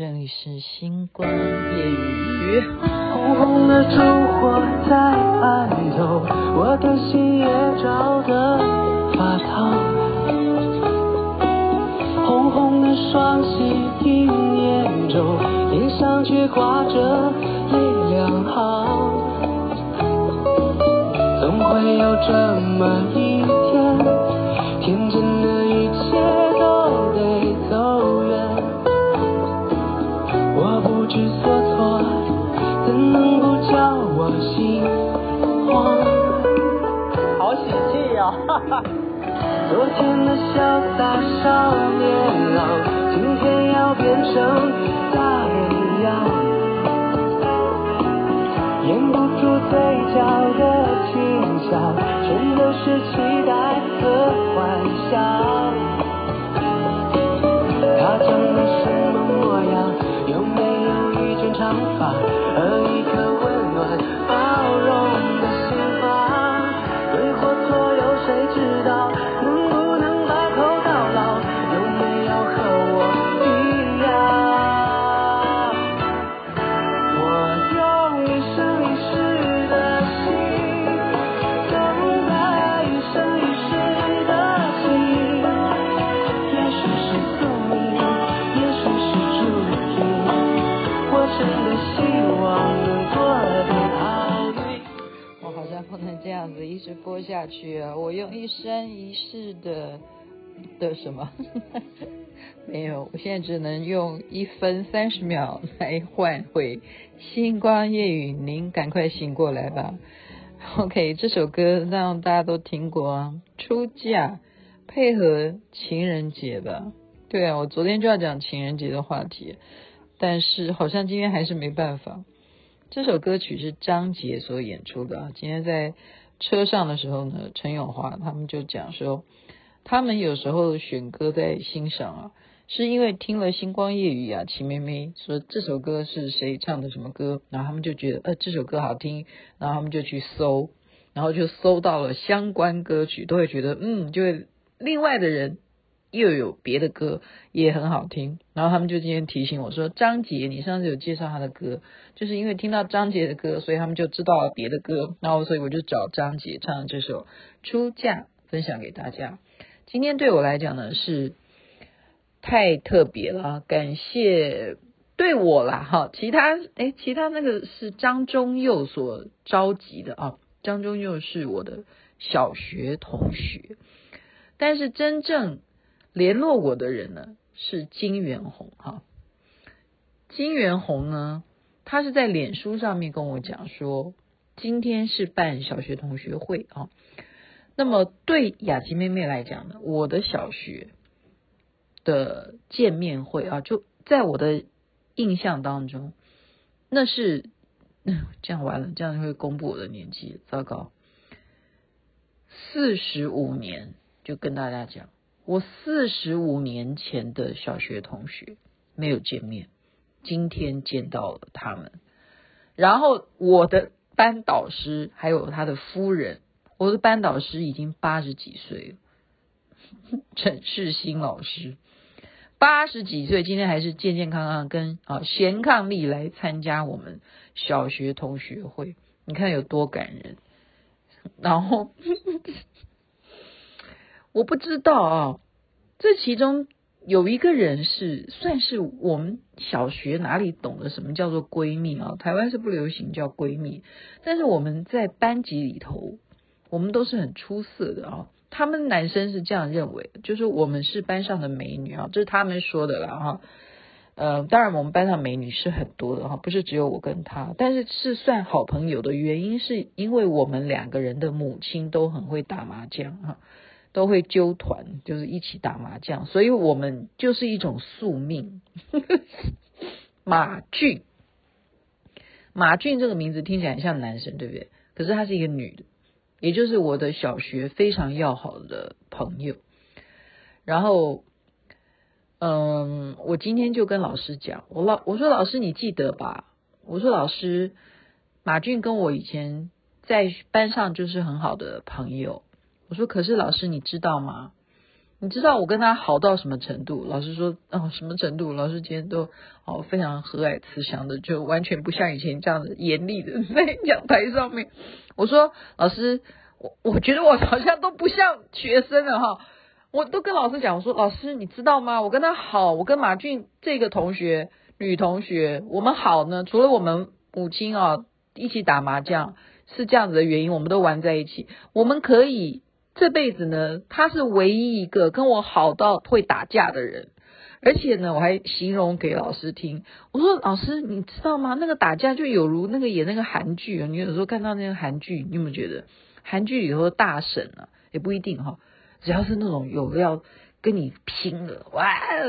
这里是星光夜雨。红红的烛火在暗头，我的心也照得发烫。红红的双喜迎眼中，脸上却挂着泪两行。总会有这么一昨天的潇洒少年郎，今天要变成大人样，掩不住嘴角的轻笑，全都是期待和幻想。他长得什么模样？有没有一卷长发下去啊！我用一生一世的的什么？没有，我现在只能用一分三十秒来换回星光夜雨。您赶快醒过来吧。OK，这首歌让大家都听过啊。出嫁配合情人节吧？对啊，我昨天就要讲情人节的话题，但是好像今天还是没办法。这首歌曲是张杰所演出的啊。今天在。车上的时候呢，陈永华他们就讲说，他们有时候选歌在欣赏啊，是因为听了《星光夜雨》啊，齐妹妹说这首歌是谁唱的什么歌，然后他们就觉得呃这首歌好听，然后他们就去搜，然后就搜到了相关歌曲，都会觉得嗯，就会另外的人。又有别的歌也很好听，然后他们就今天提醒我说：“张杰，你上次有介绍他的歌，就是因为听到张杰的歌，所以他们就知道了别的歌，然后所以我就找张杰唱这首《出嫁》分享给大家。今天对我来讲呢是太特别了，感谢对我啦哈，其他诶，其他那个是张忠佑所召集的啊，张忠佑是我的小学同学，但是真正。联络我的人呢是金元红哈，金元红呢，他是在脸书上面跟我讲说，今天是办小学同学会啊。那么对雅琪妹妹来讲呢，我的小学的见面会啊，就在我的印象当中，那是 这样完了，这样就会公布我的年纪，糟糕，四十五年就跟大家讲。我四十五年前的小学同学没有见面，今天见到了他们。然后我的班导师还有他的夫人，我的班导师已经八十几岁了，陈世新老师八十几岁，今天还是健健康康跟啊贤伉俪来参加我们小学同学会，你看有多感人。然后。我不知道啊，这其中有一个人是算是我们小学哪里懂得什么叫做闺蜜啊？台湾是不流行叫闺蜜，但是我们在班级里头，我们都是很出色的啊。他们男生是这样认为，就是我们是班上的美女啊，这是他们说的了哈。呃，当然我们班上美女是很多的哈，不是只有我跟他，但是是算好朋友的原因，是因为我们两个人的母亲都很会打麻将哈。都会揪团，就是一起打麻将，所以我们就是一种宿命。马俊，马俊这个名字听起来很像男生，对不对？可是她是一个女的，也就是我的小学非常要好的朋友。然后，嗯，我今天就跟老师讲，我老我说老师你记得吧？我说老师，马俊跟我以前在班上就是很好的朋友。我说：“可是老师，你知道吗？你知道我跟他好到什么程度？老师说，哦，什么程度？老师今天都哦非常和蔼慈祥的，就完全不像以前这样子严厉的 在讲台上面。我说，老师，我我觉得我好像都不像学生了哈。我都跟老师讲，我说，老师，你知道吗？我跟他好，我跟马俊这个同学女同学，我们好呢，除了我们母亲啊一起打麻将是这样子的原因，我们都玩在一起，我们可以。这辈子呢，他是唯一一个跟我好到会打架的人，而且呢，我还形容给老师听。我说：“老师，你知道吗？那个打架就有如那个演那个韩剧啊。你有时候看到那个韩剧，你有没有觉得韩剧里头的大婶啊，也不一定哈，只要是那种有要跟你拼了，哇，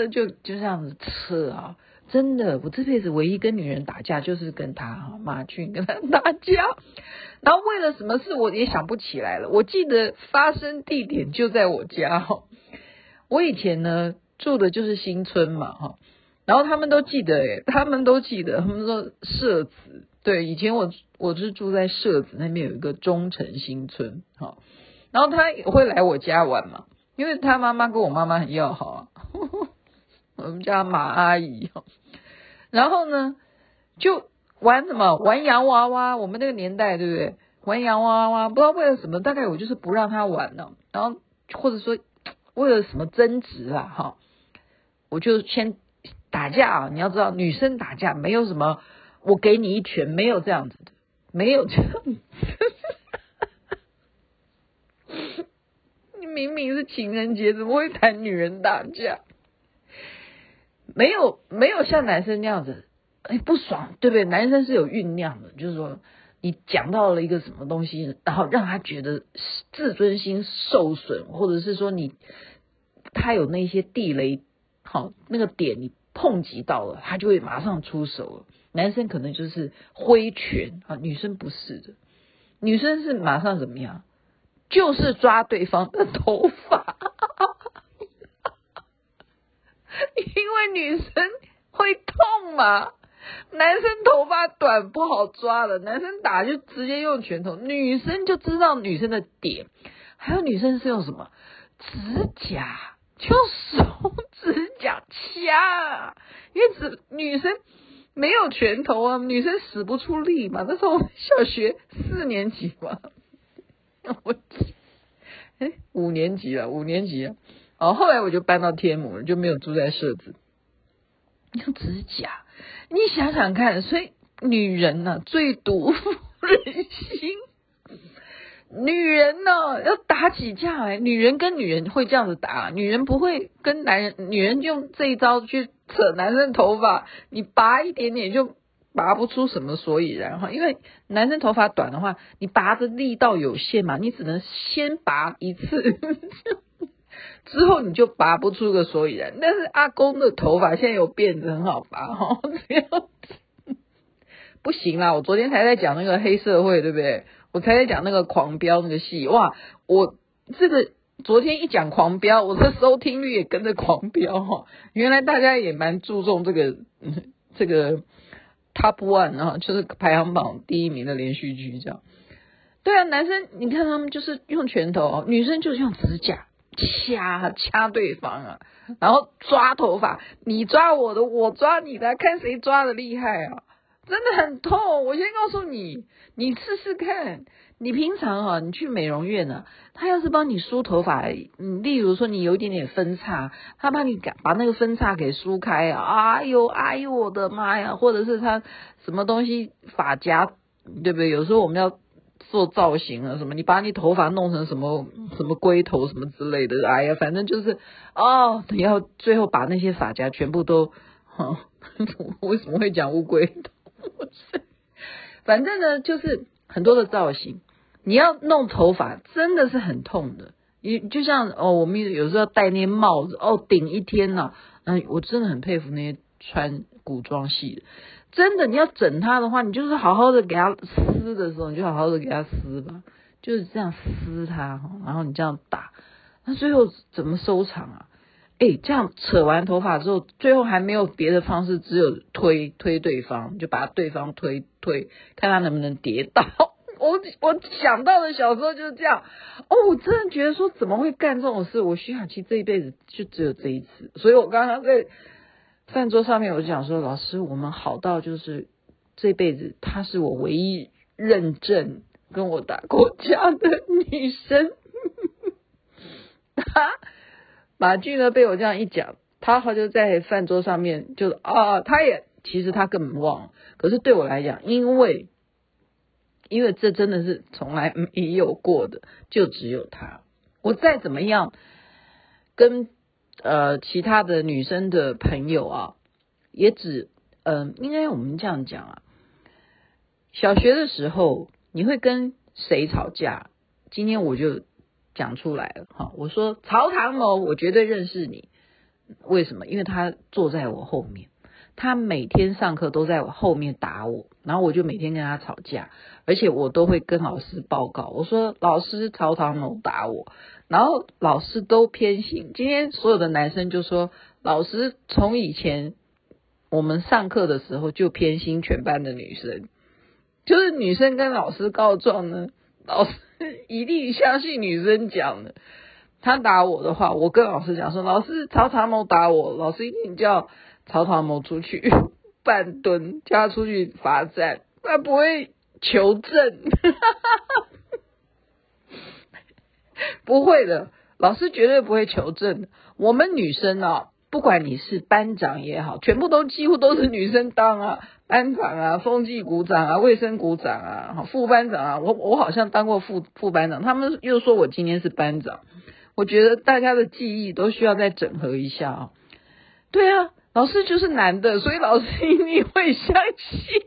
就就这样子扯啊。”真的，我这辈子唯一跟女人打架就是跟他哈马俊跟他打架，然后为了什么事我也想不起来了。我记得发生地点就在我家哈。我以前呢住的就是新村嘛哈，然后他们都记得诶，他们都记得，他们说社子对，以前我我是住在社子那边有一个忠诚新村哈，然后他也会来我家玩嘛，因为他妈妈跟我妈妈很要好啊，我们家马阿姨。然后呢，就玩什么玩洋娃娃？我们那个年代，对不对？玩洋娃娃，不知道为了什么，大概我就是不让他玩了。然后或者说为了什么争执啊，哈，我就先打架啊。你要知道，女生打架没有什么，我给你一拳，没有这样子的，没有这样子。你 明明是情人节，怎么会谈女人打架？没有没有像男生那样子，哎，不爽，对不对？男生是有酝酿的，就是说你讲到了一个什么东西，然后让他觉得自尊心受损，或者是说你他有那些地雷，好那个点你碰及到了，他就会马上出手了。男生可能就是挥拳啊，女生不是的，女生是马上怎么样？就是抓对方的头发。因为女生会痛嘛，男生头发短不好抓的，男生打就直接用拳头，女生就知道女生的点，还有女生是用什么？指甲，就手指甲掐，因为指女生没有拳头啊，女生使不出力嘛。那时候小学四年级嘛，我哎五年级了，五年级了。哦，后来我就搬到天母了，就没有住在社子。用指甲，你想想看，所以女人呢、啊、最毒妇人心。女人呢、啊、要打起架来，女人跟女人会这样子打，女人不会跟男人。女人用这一招去扯男生头发，你拔一点点就拔不出什么所以然哈，因为男生头发短的话，你拔的力道有限嘛，你只能先拔一次。之后你就拔不出个所以然，但是阿公的头发现在有辫子很好拔哈，这样子不行啦！我昨天才在讲那个黑社会，对不对？我才在讲那个狂飙那个戏，哇！我这个昨天一讲狂飙，我的收听率也跟着狂飙哈。原来大家也蛮注重这个这个 top one 啊，就是排行榜第一名的连续剧这样。对啊，男生你看他们就是用拳头，女生就是用指甲。掐掐对方啊，然后抓头发，你抓我的，我抓你的，看谁抓的厉害啊！真的很痛。我先告诉你，你试试看。你平常哈、啊，你去美容院呢、他要是帮你梳头发，嗯，例如说你有一点点分叉，他帮你把那个分叉给梳开啊，哎呦哎呦我的妈呀！或者是他什么东西发夹，对不对？有时候我们要。做造型啊什么？你把你头发弄成什么什么龟头什么之类的？哎呀，反正就是哦，你要最后把那些发夹全部都，哈，为什么会讲乌龟头？反正呢，就是很多的造型，你要弄头发真的是很痛的。你就像哦，我们有时候戴那些帽子哦，顶一天呐。嗯，我真的很佩服那些穿古装戏的。真的，你要整他的话，你就是好好的给他撕的时候，你就好好的给他撕吧，就是这样撕他，然后你这样打，那最后怎么收场啊？哎，这样扯完头发之后，最后还没有别的方式，只有推推对方，就把对方推推，看他能不能跌倒。我我想到的小时候就是这样。哦，我真的觉得说怎么会干这种事？我徐雅琪这一辈子就只有这一次，所以我刚刚在饭桌上面我就讲说，老师，我们好到就是这辈子她是我唯一认证跟我打过架的女生。他马俊呢被我这样一讲，他好就在饭桌上面就啊，他也其实他根本忘了，可是对我来讲，因为。因为这真的是从来没有过的，就只有他。我再怎么样跟呃其他的女生的朋友啊，也只嗯、呃，应该我们这样讲啊。小学的时候你会跟谁吵架？今天我就讲出来了哈。我说曹唐某，我绝对认识你。为什么？因为他坐在我后面。他每天上课都在我后面打我，然后我就每天跟他吵架，而且我都会跟老师报告，我说老师曹唐某打我，然后老师都偏心。今天所有的男生就说，老师从以前我们上课的时候就偏心全班的女生，就是女生跟老师告状呢，老师一定相信女生讲的。他打我的话，我跟老师讲说，老师曹唐某打我，老师一定叫。曹唐某出去 半蹲，叫他出去罚站，他不会求证，不会的，老师绝对不会求证。我们女生啊，不管你是班长也好，全部都几乎都是女生当啊，班长啊、风纪股长啊、卫生股长啊、副班长啊，我我好像当过副副班长，他们又说我今天是班长，我觉得大家的记忆都需要再整合一下啊。对啊。老师就是男的，所以老师一定会相信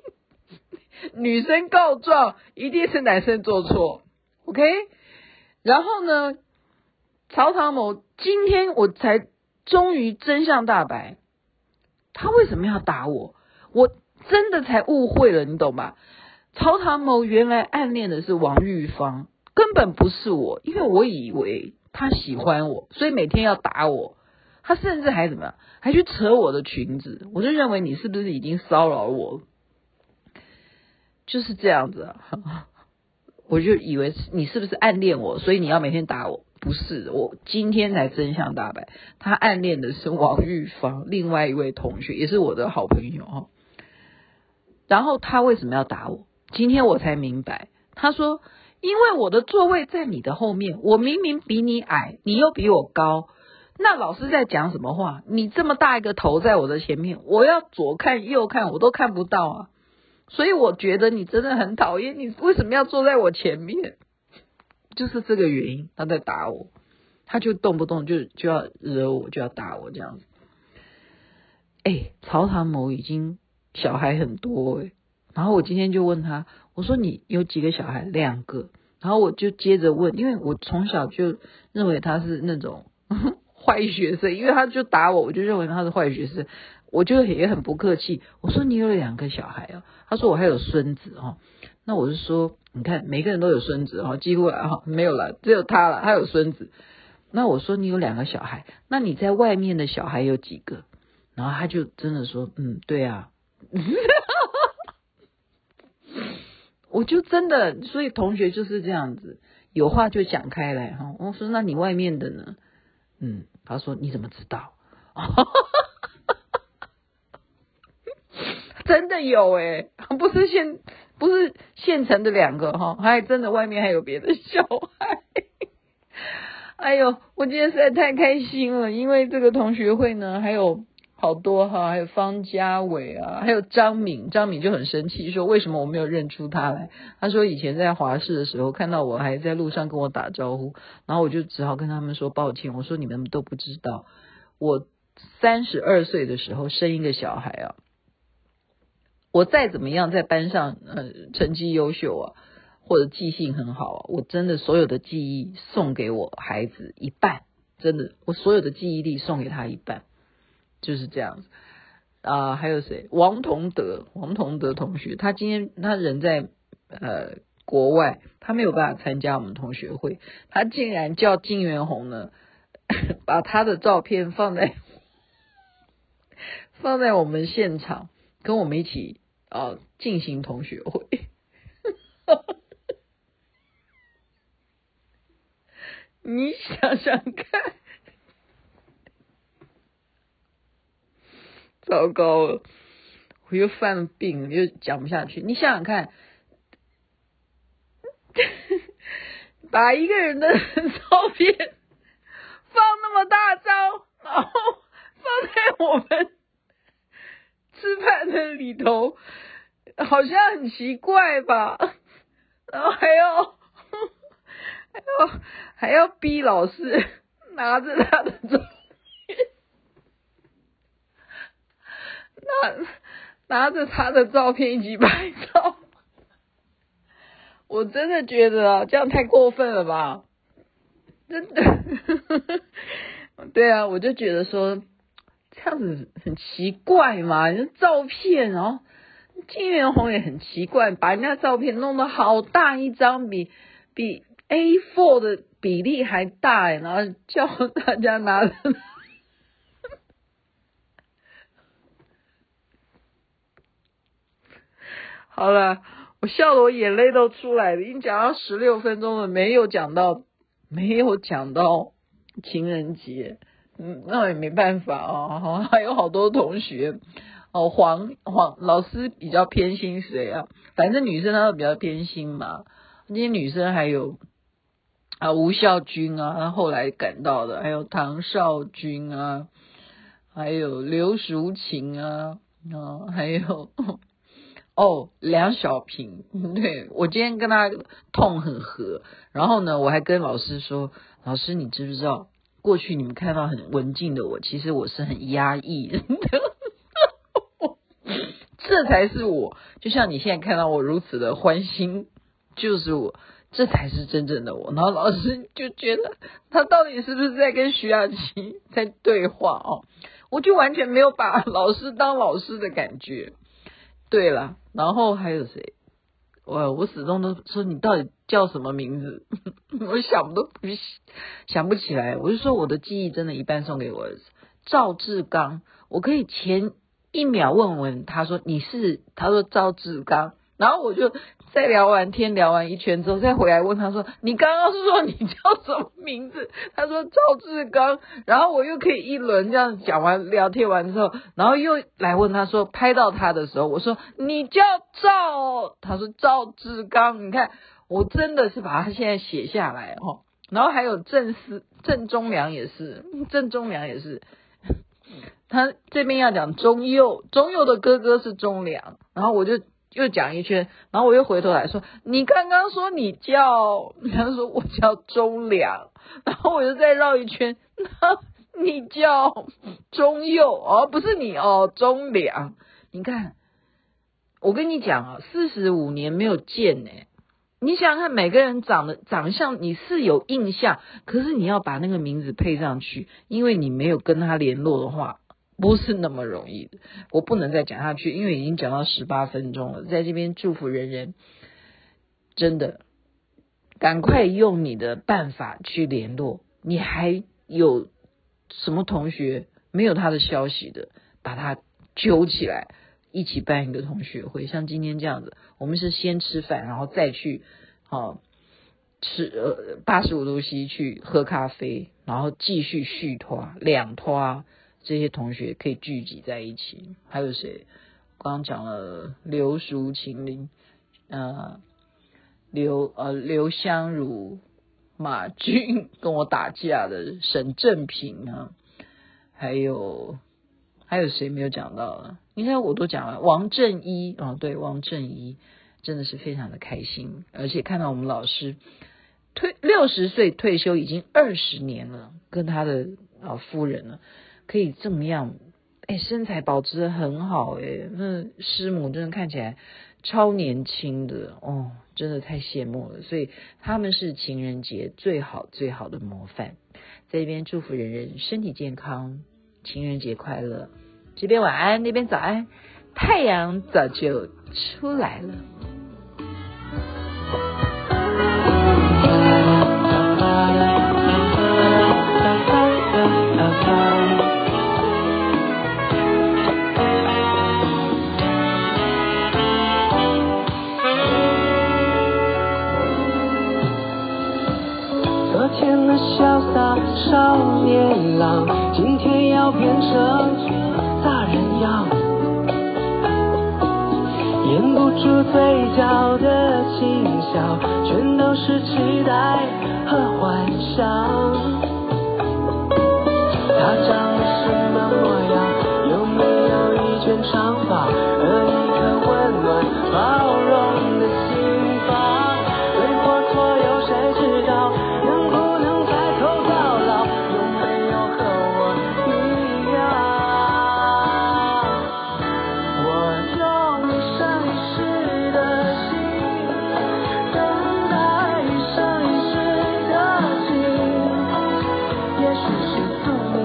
女生告状一定是男生做错，OK？然后呢，曹唐某今天我才终于真相大白，他为什么要打我？我真的才误会了，你懂吗？曹唐某原来暗恋的是王玉芳，根本不是我，因为我以为他喜欢我，所以每天要打我。他甚至还怎么样？还去扯我的裙子，我就认为你是不是已经骚扰我？就是这样子啊，我就以为你是不是暗恋我，所以你要每天打我？不是，我今天才真相大白，他暗恋的是王玉芳，另外一位同学，也是我的好朋友哈。然后他为什么要打我？今天我才明白，他说因为我的座位在你的后面，我明明比你矮，你又比我高。那老师在讲什么话？你这么大一个头在我的前面，我要左看右看我都看不到啊！所以我觉得你真的很讨厌。你为什么要坐在我前面？就是这个原因，他在打我，他就动不动就就要惹我，就要打我这样子。哎，曹唐某已经小孩很多哎，然后我今天就问他，我说你有几个小孩？两个。然后我就接着问，因为我从小就认为他是那种。坏学生，因为他就打我，我就认为他是坏学生，我就也很不客气。我说你有两个小孩啊？他说我还有孙子哈。那我是说，你看每个人都有孙子哈，几乎啊没有了，只有他了，他有孙子。那我说你有两个小孩，那你在外面的小孩有几个？然后他就真的说，嗯，对啊。我就真的，所以同学就是这样子，有话就讲开来哈。我说那你外面的呢？嗯。他说：“你怎么知道？真的有诶，不是现不是现成的两个哈，还真的外面还有别的小孩。哎呦，我今天实在太开心了，因为这个同学会呢，还有好多哈，还有方家伟啊，还有张敏，张敏就很生气，说为什么我没有认出他来？他说以前在华视的时候看到我还在路上跟我打招呼，然后我就只好跟他们说抱歉，我说你们都不知道，我三十二岁的时候生一个小孩啊，我再怎么样在班上呃成绩优秀啊，或者记性很好啊，我真的所有的记忆送给我孩子一半，真的，我所有的记忆力送给他一半。就是这样子啊、还有谁？王同德，王同德同学，他今天他人在呃国外，他没有办法参加我们同学会，他竟然叫金元红呢，把他的照片放在 放在我们现场，跟我们一起、啊，进行同学会。你想想看。糟糕了，我又犯了病，又讲不下去。你想想看。把一个人的照片放那么大张，然后放在我们。吃饭的里头，好像很奇怪吧？然后还要。还要还要逼老师 拿着他的照片，拿拿着他的照片一起拍照，我真的觉得，这样太过分了吧？真的，对啊，我就觉得说这样子很奇怪嘛，照片哦，金元红也很奇怪，把人家照片弄得好大一张，比比。A4 的比例还大，然后叫大家拿着。好了，我笑得我眼泪都出来了。已经讲到十六分钟了，没有讲到，没有讲到情人节。嗯，那也没办法哦。好，还有好多同学哦，黄黄老师比较偏心谁啊？反正女生她都比较偏心嘛。那些女生还有。啊，吴孝军啊，他后来赶到的，还有唐少军啊，还有刘淑琴啊，啊，还有哦，梁小平，对，我今天跟他痛很合，然后呢，我还跟老师说，老师你知不知道，过去你们看到很文静的我，其实我是很压抑的，这才是我，就像你现在看到我如此的欢欣，就是我。这才是真正的我，然后老师就觉得他到底是不是在跟徐雅琪 在对话哦？我就完全没有把老师当老师的感觉。对了，然后还有谁？我我始终都说你到底叫什么名字？我想都不想不起来。我就说我的记忆真的一半送给我儿子赵志刚。我可以前一秒问问他说你是？他说赵志刚，然后我就。在聊完天聊完一圈之后，再回来问他说：“你刚刚是说你叫什么名字？”他说：“赵志刚。”然后我又可以一轮这样讲完聊天完之后，然后又来问他说：“拍到他的时候，我说你叫赵？”他说：“赵志刚。”你看，我真的是把他现在写下来哦。然后还有郑思郑忠良也是，郑忠良也是。他这边要讲忠佑，忠佑的哥哥是忠良，然后我就。又讲一圈，然后我又回头来说：“你刚刚说你叫，他说我叫忠良，然后我又再绕一圈，那你叫忠佑哦，不是你哦，忠良。你看，我跟你讲啊，四十五年没有见呢，你想想看，每个人长得长相你是有印象，可是你要把那个名字配上去，因为你没有跟他联络的话。”不是那么容易的，我不能再讲下去，因为已经讲到十八分钟了。在这边祝福人人，真的赶快用你的办法去联络。你还有什么同学没有他的消息的，把他揪起来，一起办一个同学会。像今天这样子，我们是先吃饭，然后再去哦吃呃八十五度 C 去喝咖啡，然后继续续拖两拖。这些同学可以聚集在一起，还有谁？刚刚讲了刘淑琴、林呃刘呃刘香如、马俊 跟我打架的沈正平啊，还有还有谁没有讲到了？应该我都讲了。王正一哦，对，王正一真的是非常的开心，而且看到我们老师退六十岁退休已经二十年了，跟他的啊夫人了。可以这么样，哎，身材保持得很好，哎，那师母真的看起来超年轻的哦，真的太羡慕了。所以他们是情人节最好最好的模范，在这边祝福人人身体健康，情人节快乐。这边晚安，那边早安，太阳早就出来了。少年郎，今天要变成大人样，掩不住嘴角的轻笑，全都是期待和幻想。他长是宿命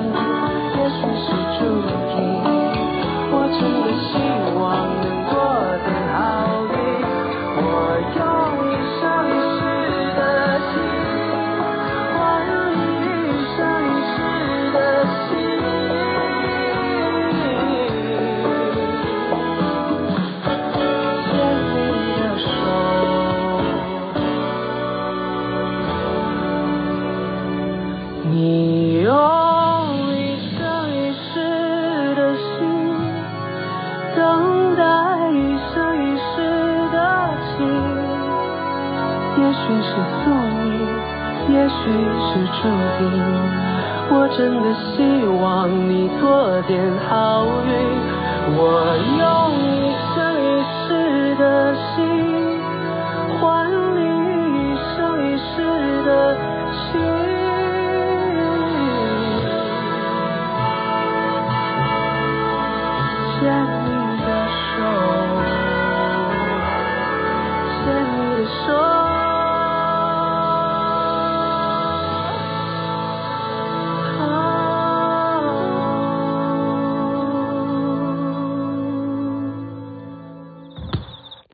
也许是注定我真的希望。也许是注定我真的希望你多点好运我用一生一世的心